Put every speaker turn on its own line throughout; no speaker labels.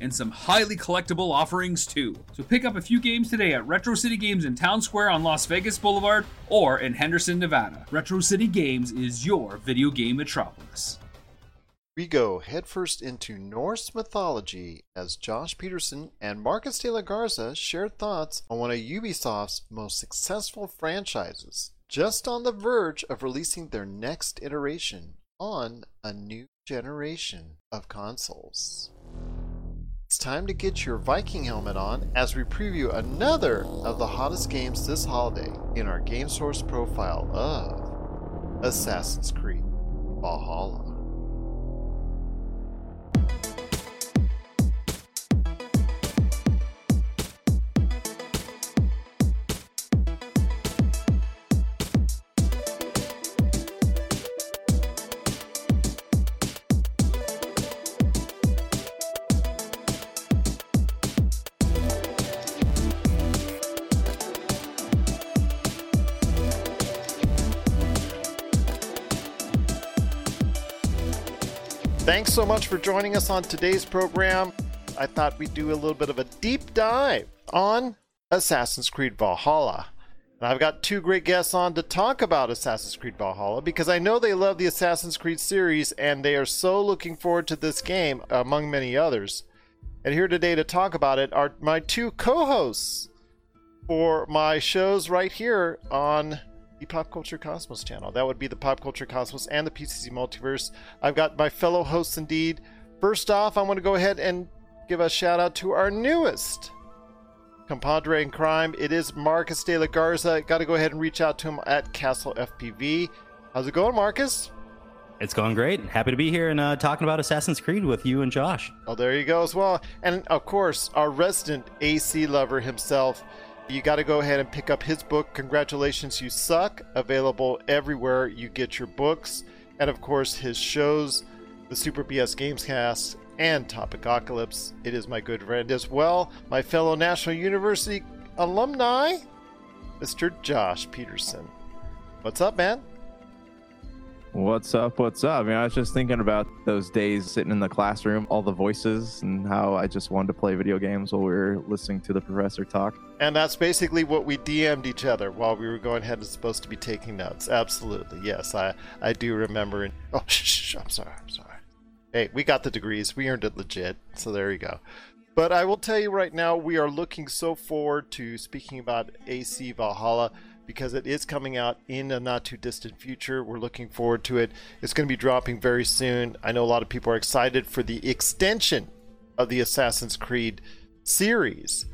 and some highly collectible offerings too. So pick up a few games today at Retro City Games in Town Square on Las Vegas Boulevard or in Henderson, Nevada. Retro City Games is your video game metropolis.
We go headfirst into Norse mythology as Josh Peterson and Marcus de la Garza share thoughts on one of Ubisoft's most successful franchises, just on the verge of releasing their next iteration on a new generation of consoles. It's time to get your Viking helmet on as we preview another of the hottest games this holiday in our Game Source profile of Assassin's Creed Valhalla. Thanks so much for joining us on today's program. I thought we'd do a little bit of a deep dive on Assassin's Creed Valhalla. And I've got two great guests on to talk about Assassin's Creed Valhalla because I know they love the Assassin's Creed series and they are so looking forward to this game, among many others. And here today to talk about it are my two co hosts for my shows right here on the Pop Culture Cosmos channel. That would be the Pop Culture Cosmos and the PCC Multiverse. I've got my fellow hosts indeed. First off, I want to go ahead and give a shout out to our newest compadre in crime. It is Marcus de la Garza. Got to go ahead and reach out to him at Castle FPV. How's it going, Marcus?
It's going great. Happy to be here and uh, talking about Assassin's Creed with you and Josh.
Oh, there you go as well. And of course, our resident AC lover himself. You got to go ahead and pick up his book, Congratulations, You Suck, available everywhere you get your books. And of course, his shows, the Super BS Gamescast and Topicocalypse. It is my good friend as well, my fellow National University alumni, Mr. Josh Peterson. What's up, man?
What's up? What's up? I mean, I was just thinking about those days sitting in the classroom, all the voices, and how I just wanted to play video games while we were listening to the professor talk.
And that's basically what we DM'd each other while we were going ahead and supposed to be taking notes. Absolutely. Yes, I, I do remember. Oh, shh, shh, I'm sorry. I'm sorry. Hey, we got the degrees. We earned it legit. So there you go. But I will tell you right now, we are looking so forward to speaking about AC Valhalla because it is coming out in a not too distant future. We're looking forward to it. It's going to be dropping very soon. I know a lot of people are excited for the extension of the Assassin's Creed series.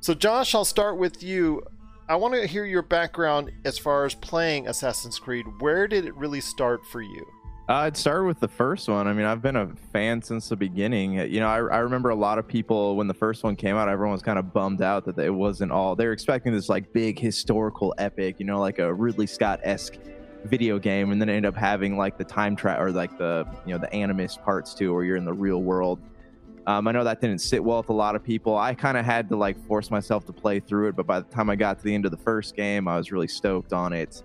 So, Josh, I'll start with you. I want to hear your background as far as playing Assassin's Creed. Where did it really start for you?
It started with the first one. I mean, I've been a fan since the beginning. You know, I, I remember a lot of people when the first one came out, everyone was kind of bummed out that it wasn't all. They were expecting this like big historical epic, you know, like a Ridley Scott esque video game, and then end up having like the time track or like the you know the animus parts too, where you're in the real world. Um, I know that didn't sit well with a lot of people. I kind of had to like force myself to play through it, but by the time I got to the end of the first game, I was really stoked on it.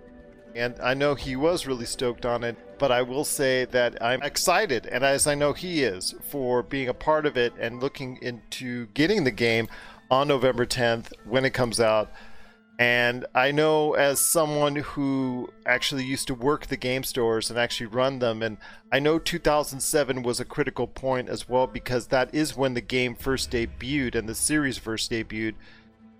And I know he was really stoked on it, but I will say that I'm excited, and as I know he is, for being a part of it and looking into getting the game on November 10th when it comes out. And I know as someone who actually used to work the game stores and actually run them, and I know 2007 was a critical point as well because that is when the game first debuted and the series first debuted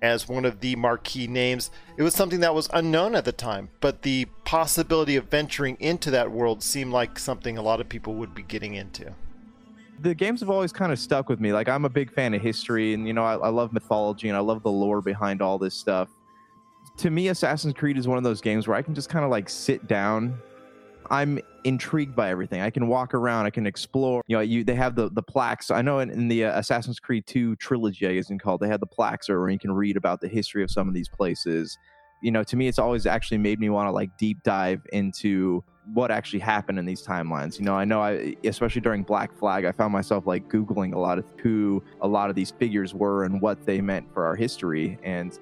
as one of the marquee names. It was something that was unknown at the time, but the possibility of venturing into that world seemed like something a lot of people would be getting into.
The games have always kind of stuck with me. Like I'm a big fan of history, and you know I, I love mythology and I love the lore behind all this stuff. To me, Assassin's Creed is one of those games where I can just kind of like sit down I'm intrigued by everything. I can walk around, I can explore. You know, you they have the the plaques. I know in, in the uh, Assassin's Creed 2 trilogy, I guess you can call it, they have the plaques where you can read about the history of some of these places. You know, to me, it's always actually made me want to like deep dive into what actually happened in these timelines. You know, I know I especially during Black Flag, I found myself like googling a lot of who a lot of these figures were and what they meant for our history and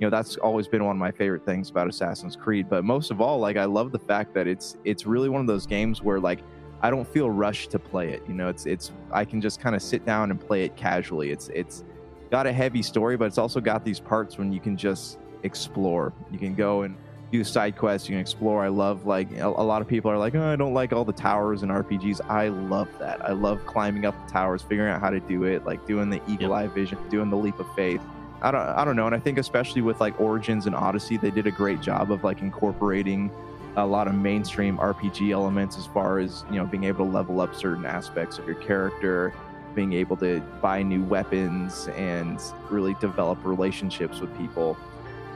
you know that's always been one of my favorite things about Assassin's Creed, but most of all like I love the fact that it's it's really one of those games where like I don't feel rushed to play it. You know, it's it's I can just kind of sit down and play it casually. It's it's got a heavy story, but it's also got these parts when you can just explore. You can go and do side quests. You can explore. I love like a, a lot of people are like, oh, I don't like all the towers and RPGs. I love that. I love climbing up the towers, figuring out how to do it, like doing the eagle eye vision, doing the leap of faith. I don't, I don't know. And I think especially with like Origins and Odyssey, they did a great job of like incorporating a lot of mainstream RPG elements as far as you know being able to level up certain aspects of your character, being able to buy new weapons, and really develop relationships with people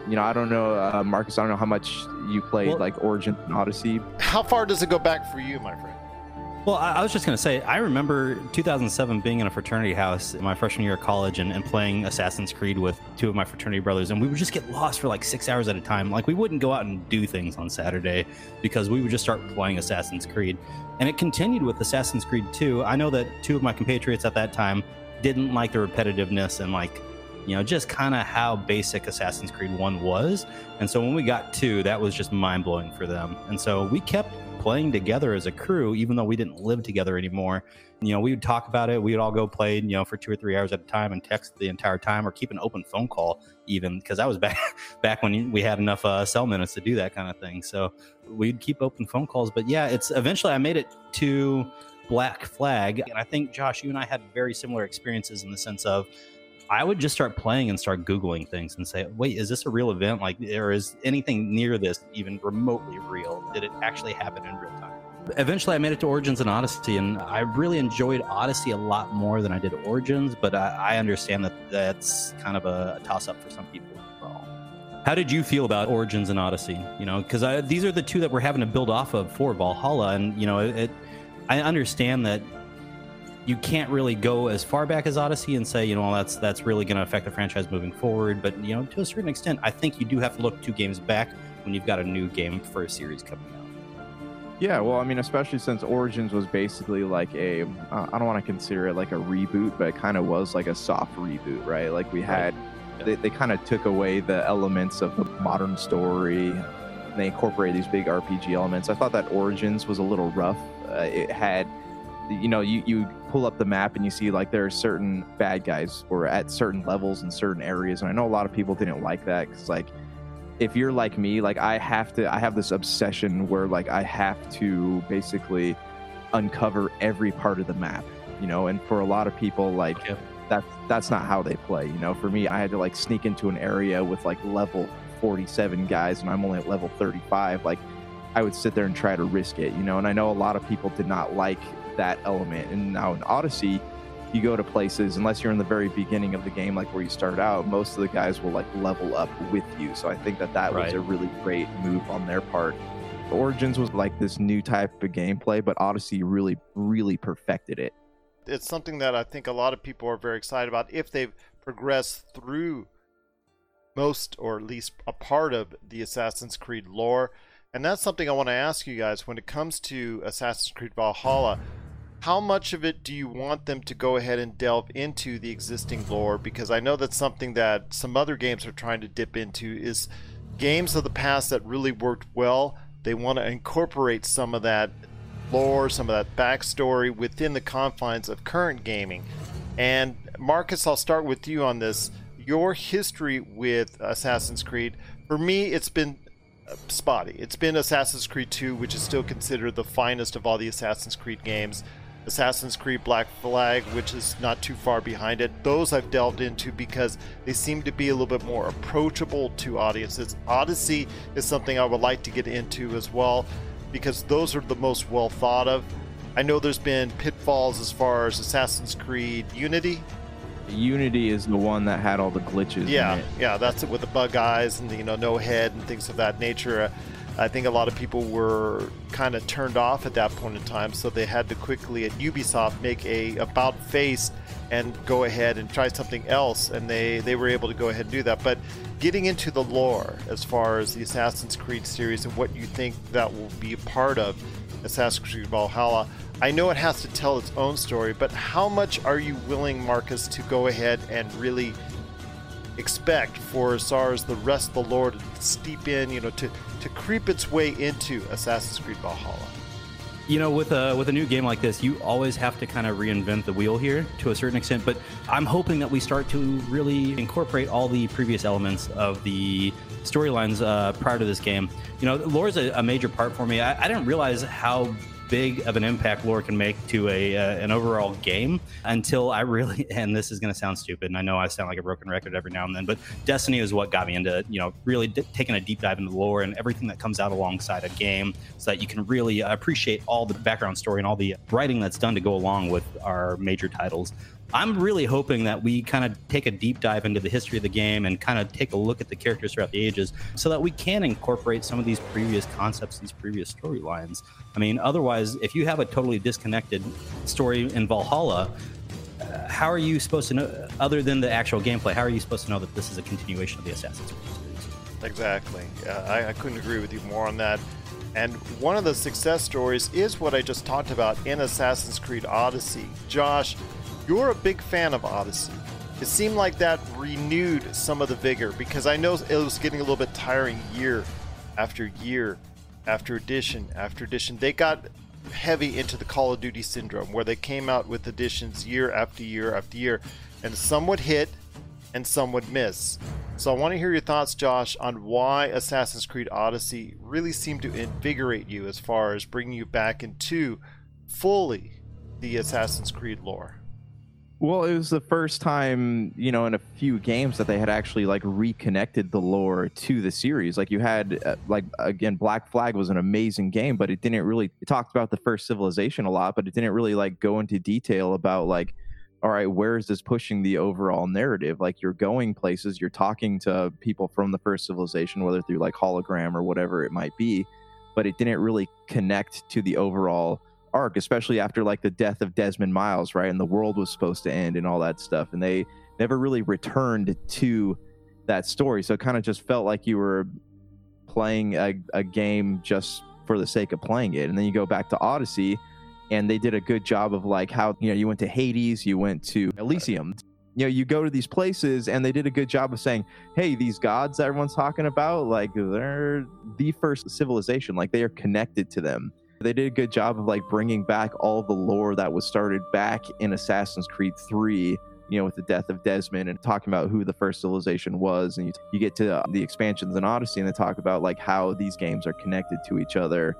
you know, I don't know, uh, Marcus. I don't know how much you played well, like Origin and Odyssey.
How far does it go back for you, my friend?
Well, I, was just going to say, I remember 2007 being in a fraternity house in my freshman year of college and, and, playing Assassin's Creed with two of my fraternity brothers. And we would just get lost for like six hours at a time. Like, we wouldn't go out and do things on Saturday because we would just start playing Assassin's Creed. And it continued with Assassin's Creed 2. I know that two of my compatriots at that time didn't like the repetitiveness and like you know, just kind of how basic Assassin's Creed 1 was. And so when we got 2, that was just mind blowing for them. And so we kept playing together as a crew, even though we didn't live together anymore. You know, we would talk about it. We'd all go play, you know, for two or three hours at a time and text the entire time or keep an open phone call even because that was back back when we had enough uh, cell minutes to do that kind of thing. So we'd keep open phone calls. But yeah, it's eventually I made it to Black Flag. And I think, Josh, you and I had very similar experiences in the sense of I would just start playing and start Googling things and say, wait, is this a real event? Like, or is anything near this even remotely real? Did it actually happen in real time? Eventually, I made it to Origins and Odyssey, and I really enjoyed Odyssey a lot more than I did Origins, but I, I understand that that's kind of a, a toss up for some people. How did you feel about Origins and Odyssey? You know, because these are the two that we're having to build off of for Valhalla, and you know, it, I understand that you can't really go as far back as Odyssey and say, you know, well, that's that's really going to affect the franchise moving forward. But you know, to a certain extent, I think you do have to look two games back when you've got a new game for a series coming out.
Yeah, well, I mean, especially since Origins was basically like a, uh, I don't want to consider it like a reboot, but it kind of was like a soft reboot, right? Like we had, right. they, they kind of took away the elements of the modern story. They incorporated these big RPG elements. I thought that Origins was a little rough. Uh, it had you know you, you pull up the map and you see like there are certain bad guys or at certain levels in certain areas and i know a lot of people didn't like that because like if you're like me like i have to i have this obsession where like i have to basically uncover every part of the map you know and for a lot of people like that's that's not how they play you know for me i had to like sneak into an area with like level 47 guys and i'm only at level 35 like I would sit there and try to risk it, you know. And I know a lot of people did not like that element. And now in Odyssey, you go to places, unless you're in the very beginning of the game, like where you start out, most of the guys will like level up with you. So I think that that right. was a really great move on their part. Origins was like this new type of gameplay, but Odyssey really, really perfected it.
It's something that I think a lot of people are very excited about if they've progressed through most or at least a part of the Assassin's Creed lore. And that's something I want to ask you guys when it comes to Assassin's Creed Valhalla how much of it do you want them to go ahead and delve into the existing lore because i know that's something that some other games are trying to dip into is games of the past that really worked well they want to incorporate some of that lore some of that backstory within the confines of current gaming and marcus i'll start with you on this your history with assassin's creed for me it's been uh, spotty. It's been Assassin's Creed 2, which is still considered the finest of all the Assassin's Creed games. Assassin's Creed Black Flag, which is not too far behind it. Those I've delved into because they seem to be a little bit more approachable to audiences. Odyssey is something I would like to get into as well because those are the most well thought of. I know there's been pitfalls as far as Assassin's Creed Unity.
Unity is the one that had all the glitches.
Yeah, yeah, that's it with the bug eyes and the, you know no head and things of that nature. I think a lot of people were kind of turned off at that point in time, so they had to quickly at Ubisoft make a about face and go ahead and try something else, and they they were able to go ahead and do that. But getting into the lore as far as the Assassin's Creed series and what you think that will be a part of Assassin's Creed Valhalla, I know it has to tell its own story, but how much are you willing, Marcus, to go ahead and really expect for as the rest of the lore to steep in, you know, to, to creep its way into Assassin's Creed Valhalla?
You know, with a with a new game like this, you always have to kind of reinvent the wheel here to a certain extent. But I'm hoping that we start to really incorporate all the previous elements of the storylines uh, prior to this game. You know, lore is a, a major part for me. I, I didn't realize how big of an impact lore can make to a uh, an overall game until I really and this is going to sound stupid and I know I sound like a broken record every now and then but Destiny is what got me into you know really d- taking a deep dive into lore and everything that comes out alongside a game so that you can really appreciate all the background story and all the writing that's done to go along with our major titles I'm really hoping that we kind of take a deep dive into the history of the game and kind of take a look at the characters throughout the ages so that we can incorporate some of these previous concepts, these previous storylines. I mean, otherwise, if you have a totally disconnected story in Valhalla, uh, how are you supposed to know, other than the actual gameplay, how are you supposed to know that this is a continuation of the Assassin's Creed series?
Exactly. Uh, I, I couldn't agree with you more on that. And one of the success stories is what I just talked about in Assassin's Creed Odyssey. Josh, you're a big fan of Odyssey. It seemed like that renewed some of the vigor because I know it was getting a little bit tiring year after year after edition after edition. They got heavy into the Call of Duty syndrome where they came out with editions year after year after year, and some would hit and some would miss. So I want to hear your thoughts, Josh, on why Assassin's Creed Odyssey really seemed to invigorate you as far as bringing you back into fully the Assassin's Creed lore.
Well, it was the first time, you know, in a few games that they had actually like reconnected the lore to the series. Like you had, uh, like again, Black Flag was an amazing game, but it didn't really. It talked about the first civilization a lot, but it didn't really like go into detail about like, all right, where is this pushing the overall narrative? Like you're going places, you're talking to people from the first civilization, whether through like hologram or whatever it might be, but it didn't really connect to the overall arc, especially after like the death of Desmond Miles, right? And the world was supposed to end and all that stuff. And they never really returned to that story. So it kind of just felt like you were playing a, a game just for the sake of playing it. And then you go back to Odyssey and they did a good job of like how, you know, you went to Hades, you went to Elysium. You know, you go to these places and they did a good job of saying, hey, these gods that everyone's talking about, like they're the first civilization, like they are connected to them they did a good job of like bringing back all the lore that was started back in Assassin's Creed 3 you know, with the death of Desmond and talking about who the first civilization was. And you, you get to uh, the expansions in Odyssey and they talk about like how these games are connected to each other.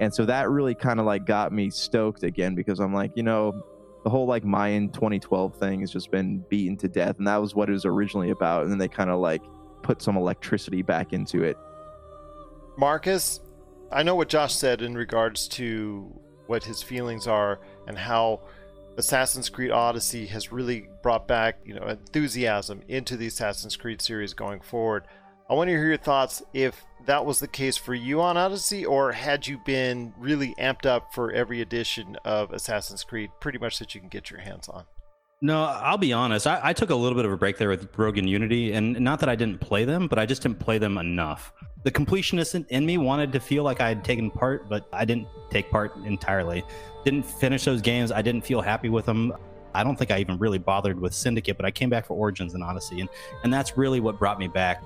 And so that really kind of like got me stoked again because I'm like, you know, the whole like Mayan 2012 thing has just been beaten to death. And that was what it was originally about. And then they kind of like put some electricity back into it.
Marcus, I know what Josh said in regards to what his feelings are and how Assassin's Creed Odyssey has really brought back, you know, enthusiasm into the Assassin's Creed series going forward. I want to hear your thoughts if that was the case for you on Odyssey, or had you been really amped up for every edition of Assassin's Creed, pretty much that you can get your hands on.
No, I'll be honest. I, I, took a little bit of a break there with Rogue and Unity, and not that I didn't play them, but I just didn't play them enough. The completionist in me wanted to feel like I had taken part, but I didn't take part entirely. Didn't finish those games. I didn't feel happy with them. I don't think I even really bothered with Syndicate, but I came back for Origins and Odyssey, and, and that's really what brought me back.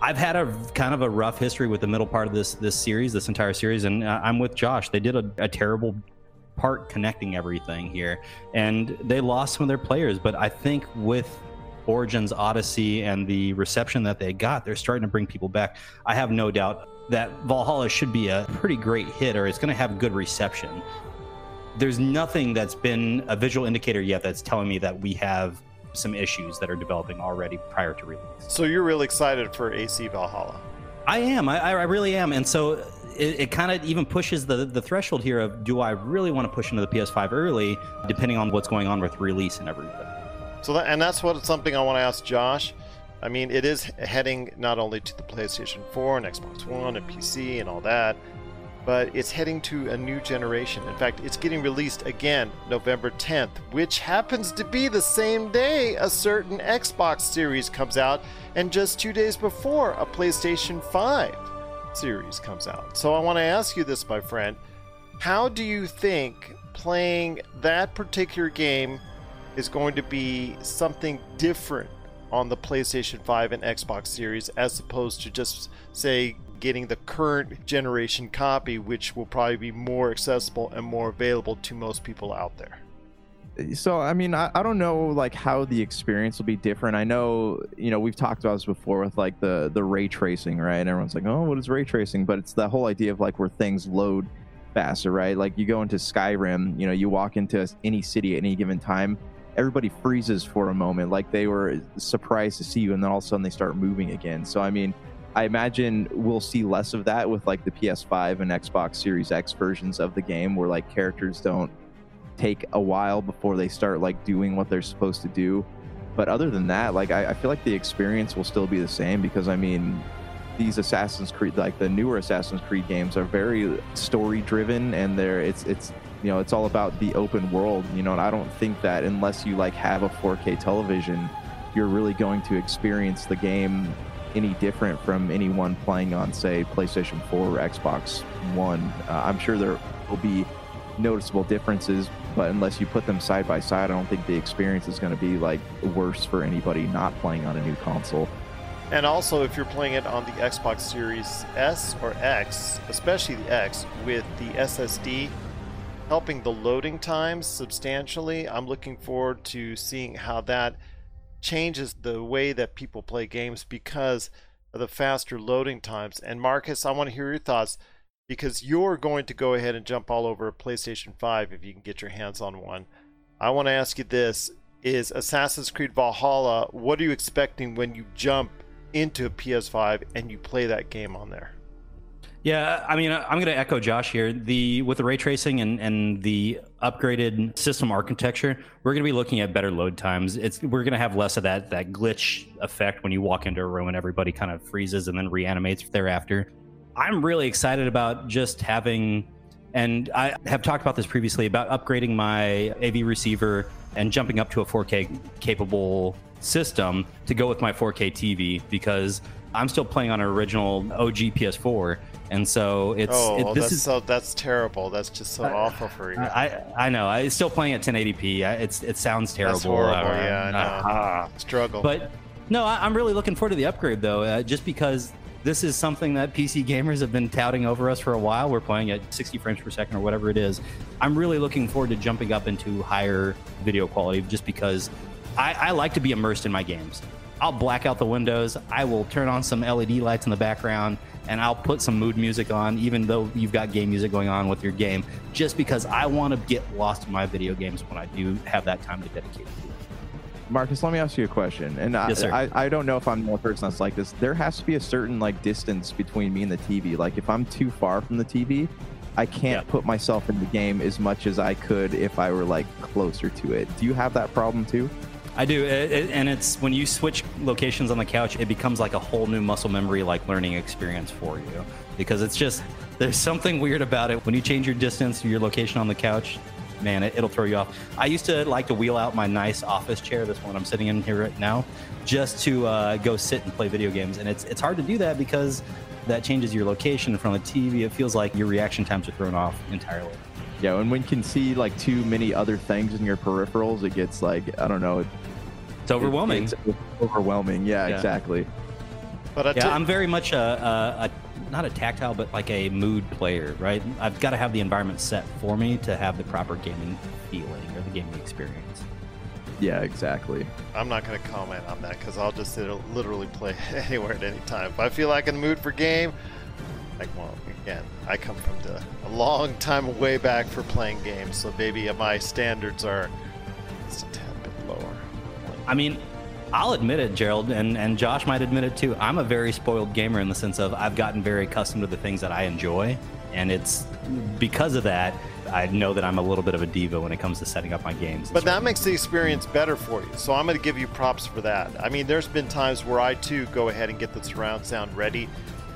I've had a kind of a rough history with the middle part of this this series, this entire series, and uh, I'm with Josh. They did a, a terrible part connecting everything here. And they lost some of their players, but I think with Origins Odyssey and the reception that they got, they're starting to bring people back. I have no doubt that Valhalla should be a pretty great hit or it's going to have good reception. There's nothing that's been a visual indicator yet that's telling me that we have some issues that are developing already prior to release.
So you're really excited for AC Valhalla?
I am. I, I really am. And so it, it kind of even pushes the the threshold here of do I really want to push into the PS5 early, depending on what's going on with release and everything.
So that, and that's what something I want to ask Josh. I mean, it is heading not only to the PlayStation 4 and Xbox One and PC and all that, but it's heading to a new generation. In fact, it's getting released again November 10th, which happens to be the same day a certain Xbox series comes out, and just two days before a PlayStation 5 series comes out. So I want to ask you this, my friend. How do you think playing that particular game is going to be something different on the PlayStation 5 and Xbox Series as opposed to just, say, getting the current generation copy, which will probably be more accessible and more available to most people out there?
So i mean I, I don't know like how the experience will be different. I know you know we've talked about this before with like the the ray tracing right? And everyone's like oh what is ray tracing? But it's the whole idea of like where things load faster right? Like you go into skyrim you know you walk into any city at any given time everybody freezes for a moment. Like they were surprised to see you and then all of a sudden they start moving again. So i mean i imagine we'll see less of that with like the ps5 and xbox series x versions of the game where like characters don't take a while before they start like doing what they're supposed to do. But other than that like I, I feel like the experience will still be the same because i mean these assassin's creed like the newer assassin's creed games are very story driven and they're it's it's you know it's all about the open world you know and i don't think that unless you like have a 4k television you're really going to experience the game any different from anyone playing on say playstation 4 or xbox one. Uh, i'm sure there will be noticeable differences but unless you put them side by side i don't think the experience is going to be like worse for anybody not playing on a new console
And also, if you're playing it on the Xbox Series S or X, especially the X, with the SSD helping the loading times substantially, I'm looking forward to seeing how that changes the way that people play games because of the faster loading times. And Marcus, I want to hear your thoughts because you're going to go ahead and jump all over a PlayStation 5 if you can get your hands on one. I want to ask you this is Assassin's Creed Valhalla, what are you expecting when you jump into a PS5 and you play that game on there?
Yeah, I mean, I'm going to echo Josh here. The with the ray tracing and, and the upgraded system architecture, we're going to be looking at better load times. It's we're going to have less of that that glitch effect when you walk into a room and everybody kind of freezes and then reanimates thereafter. I'm really excited about just having, and I have talked about this previously about upgrading my AV receiver and jumping up to a 4K capable system to go with my 4K TV because I'm still playing on an original OG PS4, and so it's
oh,
it, this
that's
is
so that's terrible. That's just so awful for you.
I I know I still playing at 1080p. I, it's it sounds terrible.
That's horrible.
Uh,
yeah, I know.
ah.
Struggle.
But no, I, I'm really looking forward to the upgrade though, uh, just because this is something that PC gamers have been touting over us for a while. We're playing at 60 frames per second or whatever it is. I'm really looking forward to jumping up into higher video quality just because I, I like to be immersed in my games. I'll black out the windows. I will turn on some LED lights in the background and I'll put some mood music on, even though you've got game music going on with your game, just because I want to get lost in my video games when I do have that time to dedicate to it.
Marcus, let me ask you a question. And
Yes.
I, I, I don't know if I'm the only person that's like this. There has to be a certain like distance between me and the TV. Like if I'm too far from the TV, I can't put myself in the game as much as I could if I were like closer to it. Do you have that problem too?
I do, it, it- and it's when you switch locations on the couch, it becomes like a whole new muscle memory, like learning experience for you. Because it's just there's something weird about it when you change your distance, your location on the couch. Man, it, it'll throw you off. I used to like to wheel out my nice office chair, this one I'm sitting in here right now, just to uh, go sit and play video games, and it's it's hard to do that because that changes your location in front of the TV. It feels like your reaction times are thrown off entirely.
Yeah, and when you can see like too many other things in your peripherals, it gets like I don't know.
It's overwhelming.
It's overwhelming. Yeah,
Yeah.
exactly.
but I
Yeah,
tell-
I'm very much a, a, a not a tactile, but like a mood player, right? I've got to have the environment set for me to have the proper gaming feeling or the gaming experience.
Yeah, exactly.
I'm not going to comment on that because I'll just sit- literally play anywhere at any time. If I feel like in the mood for game, like well, again, I come from the a long time way back for playing games, so maybe my standards are just a tad bit lower.
I mean, I'll admit it, Gerald, and, and Josh might admit it too. I'm a very spoiled gamer in the sense of I've gotten very accustomed to the things that I enjoy. And it's because of that, I know that I'm a little bit of a diva when it comes to setting up my games.
But that makes the experience better for you. So I'm going to give you props for that. I mean, there's been times where I too go ahead and get the surround sound ready,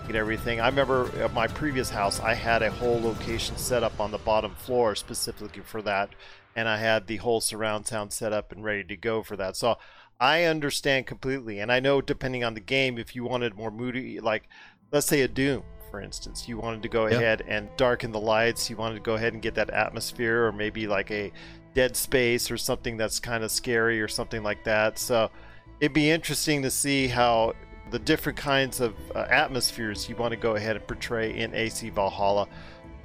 get everything. I remember at my previous house, I had a whole location set up on the bottom floor specifically for that, and I had the whole surround sound set up and ready to go for that. So I understand completely, and I know depending on the game, if you wanted more moody, like let's say a Doom, for instance, you wanted to go yep. ahead and darken the lights, you wanted to go ahead and get that atmosphere, or maybe like a Dead Space or something that's kind of scary or something like that. So it'd be interesting to see how the different kinds of uh, atmospheres you want to go ahead and portray in AC Valhalla.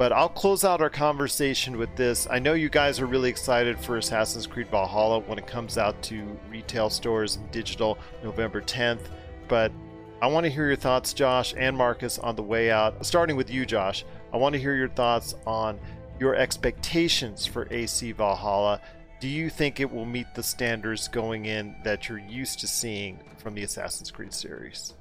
But I'll close out our conversation with this. I know you guys are really excited for Assassin's Creed Valhalla when it comes out to retail stores and digital November 10th. But I want to hear your thoughts, Josh and Marcus, on the way out. Starting with you, Josh, I want to hear your thoughts on your expectations for AC Valhalla. Do you think it will meet the standards going in that you're used to seeing from the Assassin's Creed series?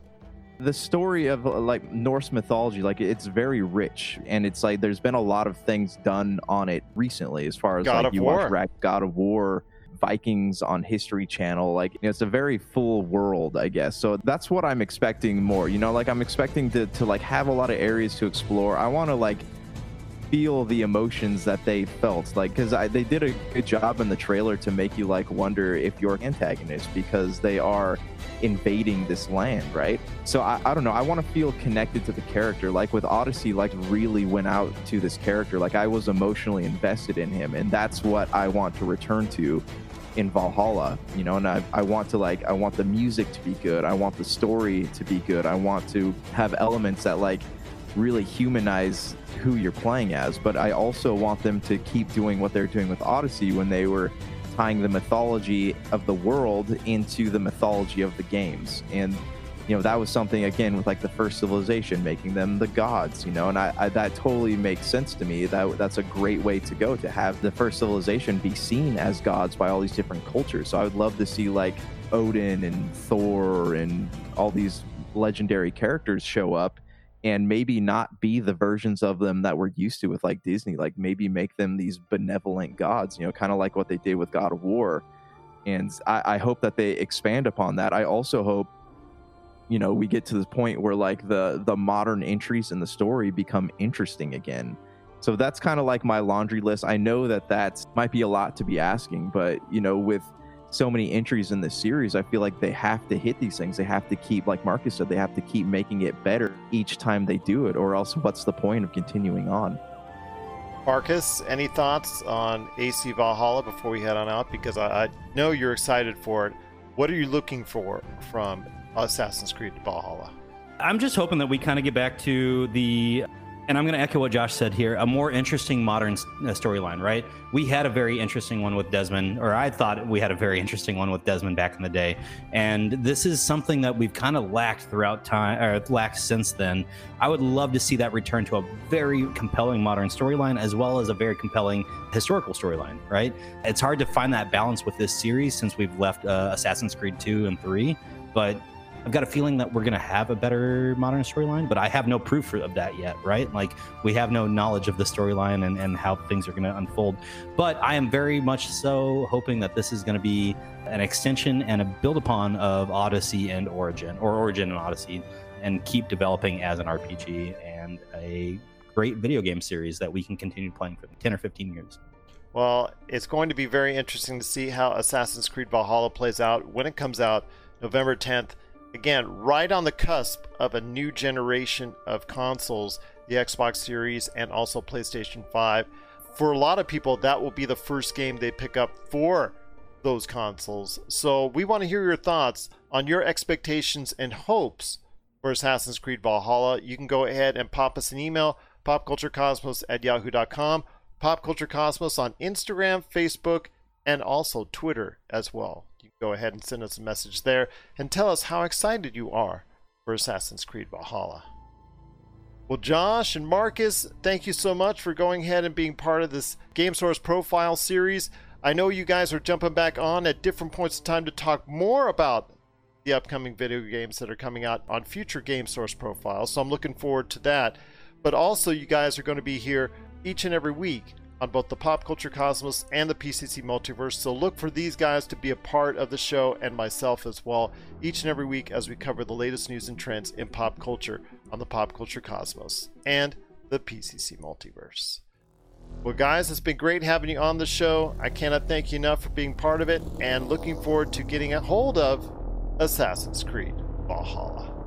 The story of uh, like Norse mythology, like it's very rich, and it's like there's been a lot of things done on it recently, as far as
God
like you
War.
watch God of War, Vikings on History Channel. Like you know, it's a very full world, I guess. So that's what I'm expecting more. You know, like I'm expecting to to like have a lot of areas to explore. I want to like feel the emotions that they felt. Like because they did a good job in the trailer to make you like wonder if you're antagonist because they are invading this land right? So i, I don't know. I want to feel connected to the character. Like with odyssey like really went out to this character. Like i was emotionally invested in him and that's what i want to return to in valhalla you know? And I, I want to like i want the music to be good. I want the story to be good. I want to have elements that like really humanize who you're playing as, but I also want them to keep doing what they're doing with Odyssey when they were tying the mythology of the world into the mythology of the games. And you know that was something again with like the first civilization making them the gods you know and I, I, that totally makes sense to me that that's a great way to go to have the first civilization be seen as gods by all these different cultures so i would love to see like odin and thor and all these legendary characters show up and maybe not be the versions of them that we're used to with like Disney. Like maybe make them these benevolent gods, you know, kind of like what they did with God of War. And I, I, hope that they expand upon that. I also hope, you know, we get to the point where like the the modern entries in the story become interesting again. So that's kind of like my laundry list. I know that that might be a lot to be asking, but you know, with so many entries in this series, I feel like they have to hit these things. They have to keep, like Marcus said, they have to keep making it better each time they do it, or else what's the point of continuing on?
Marcus, any thoughts on AC Valhalla before we head on out? Because I, I know you're excited for it. What are you looking for from Assassin's Creed Valhalla?
I'm just hoping that we kind of get back to the and I'm going to echo what Josh said here a more interesting modern uh, storyline, right? We had a very interesting one with Desmond, or I thought we had a very interesting one with Desmond back in the day. And this is something that we've kind of lacked throughout time, or lacked since then. I would love to see that return to a very compelling modern storyline as well as a very compelling historical storyline, right? It's hard to find that balance with this series since we've left uh, Assassin's Creed 2 and 3. But I've got a feeling that we're going to have a better modern storyline, but I have no proof of that yet, right? Like, we have no knowledge of the storyline and, and how things are going to unfold. But I am very much so hoping that this is going to be an extension and a build upon of Odyssey and Origin, or Origin and Odyssey, and keep developing as an RPG and a great video game series that we can continue playing for 10 or 15 years.
Well, it's going to be very interesting to see how Assassin's Creed Valhalla plays out when it comes out November 10th again, right on the cusp of a new generation of consoles, the Xbox Series and also PlayStation 5. For a lot of people, that will be the first game they pick up for those consoles. So we want to hear your thoughts on your expectations and hopes for Assassin's Creed Valhalla. You can go ahead and pop us an email, popculturecosmos at yahoo.com, popculturecosmos on Instagram, Facebook, and also Twitter as well go ahead and send us a message there and tell us how excited you are for Assassin's Creed Valhalla. Well, Josh and Marcus, thank you so much for going ahead and being part of this Game Source Profile series. I know you guys are jumping back on at different points in time to talk more about the upcoming video games that are coming out on future Game Source profiles, so I'm looking forward to that. But also, you guys are going to be here each and every week on both the Pop Culture Cosmos and the PCC Multiverse. So look for these guys to be a part of the show and myself as well each and every week as we cover the latest news and trends in pop culture on the Pop Culture Cosmos and the PCC Multiverse. Well, guys, it's been great having you on the show. I cannot thank you enough for being part of it and looking forward to getting a hold of Assassin's Creed Valhalla.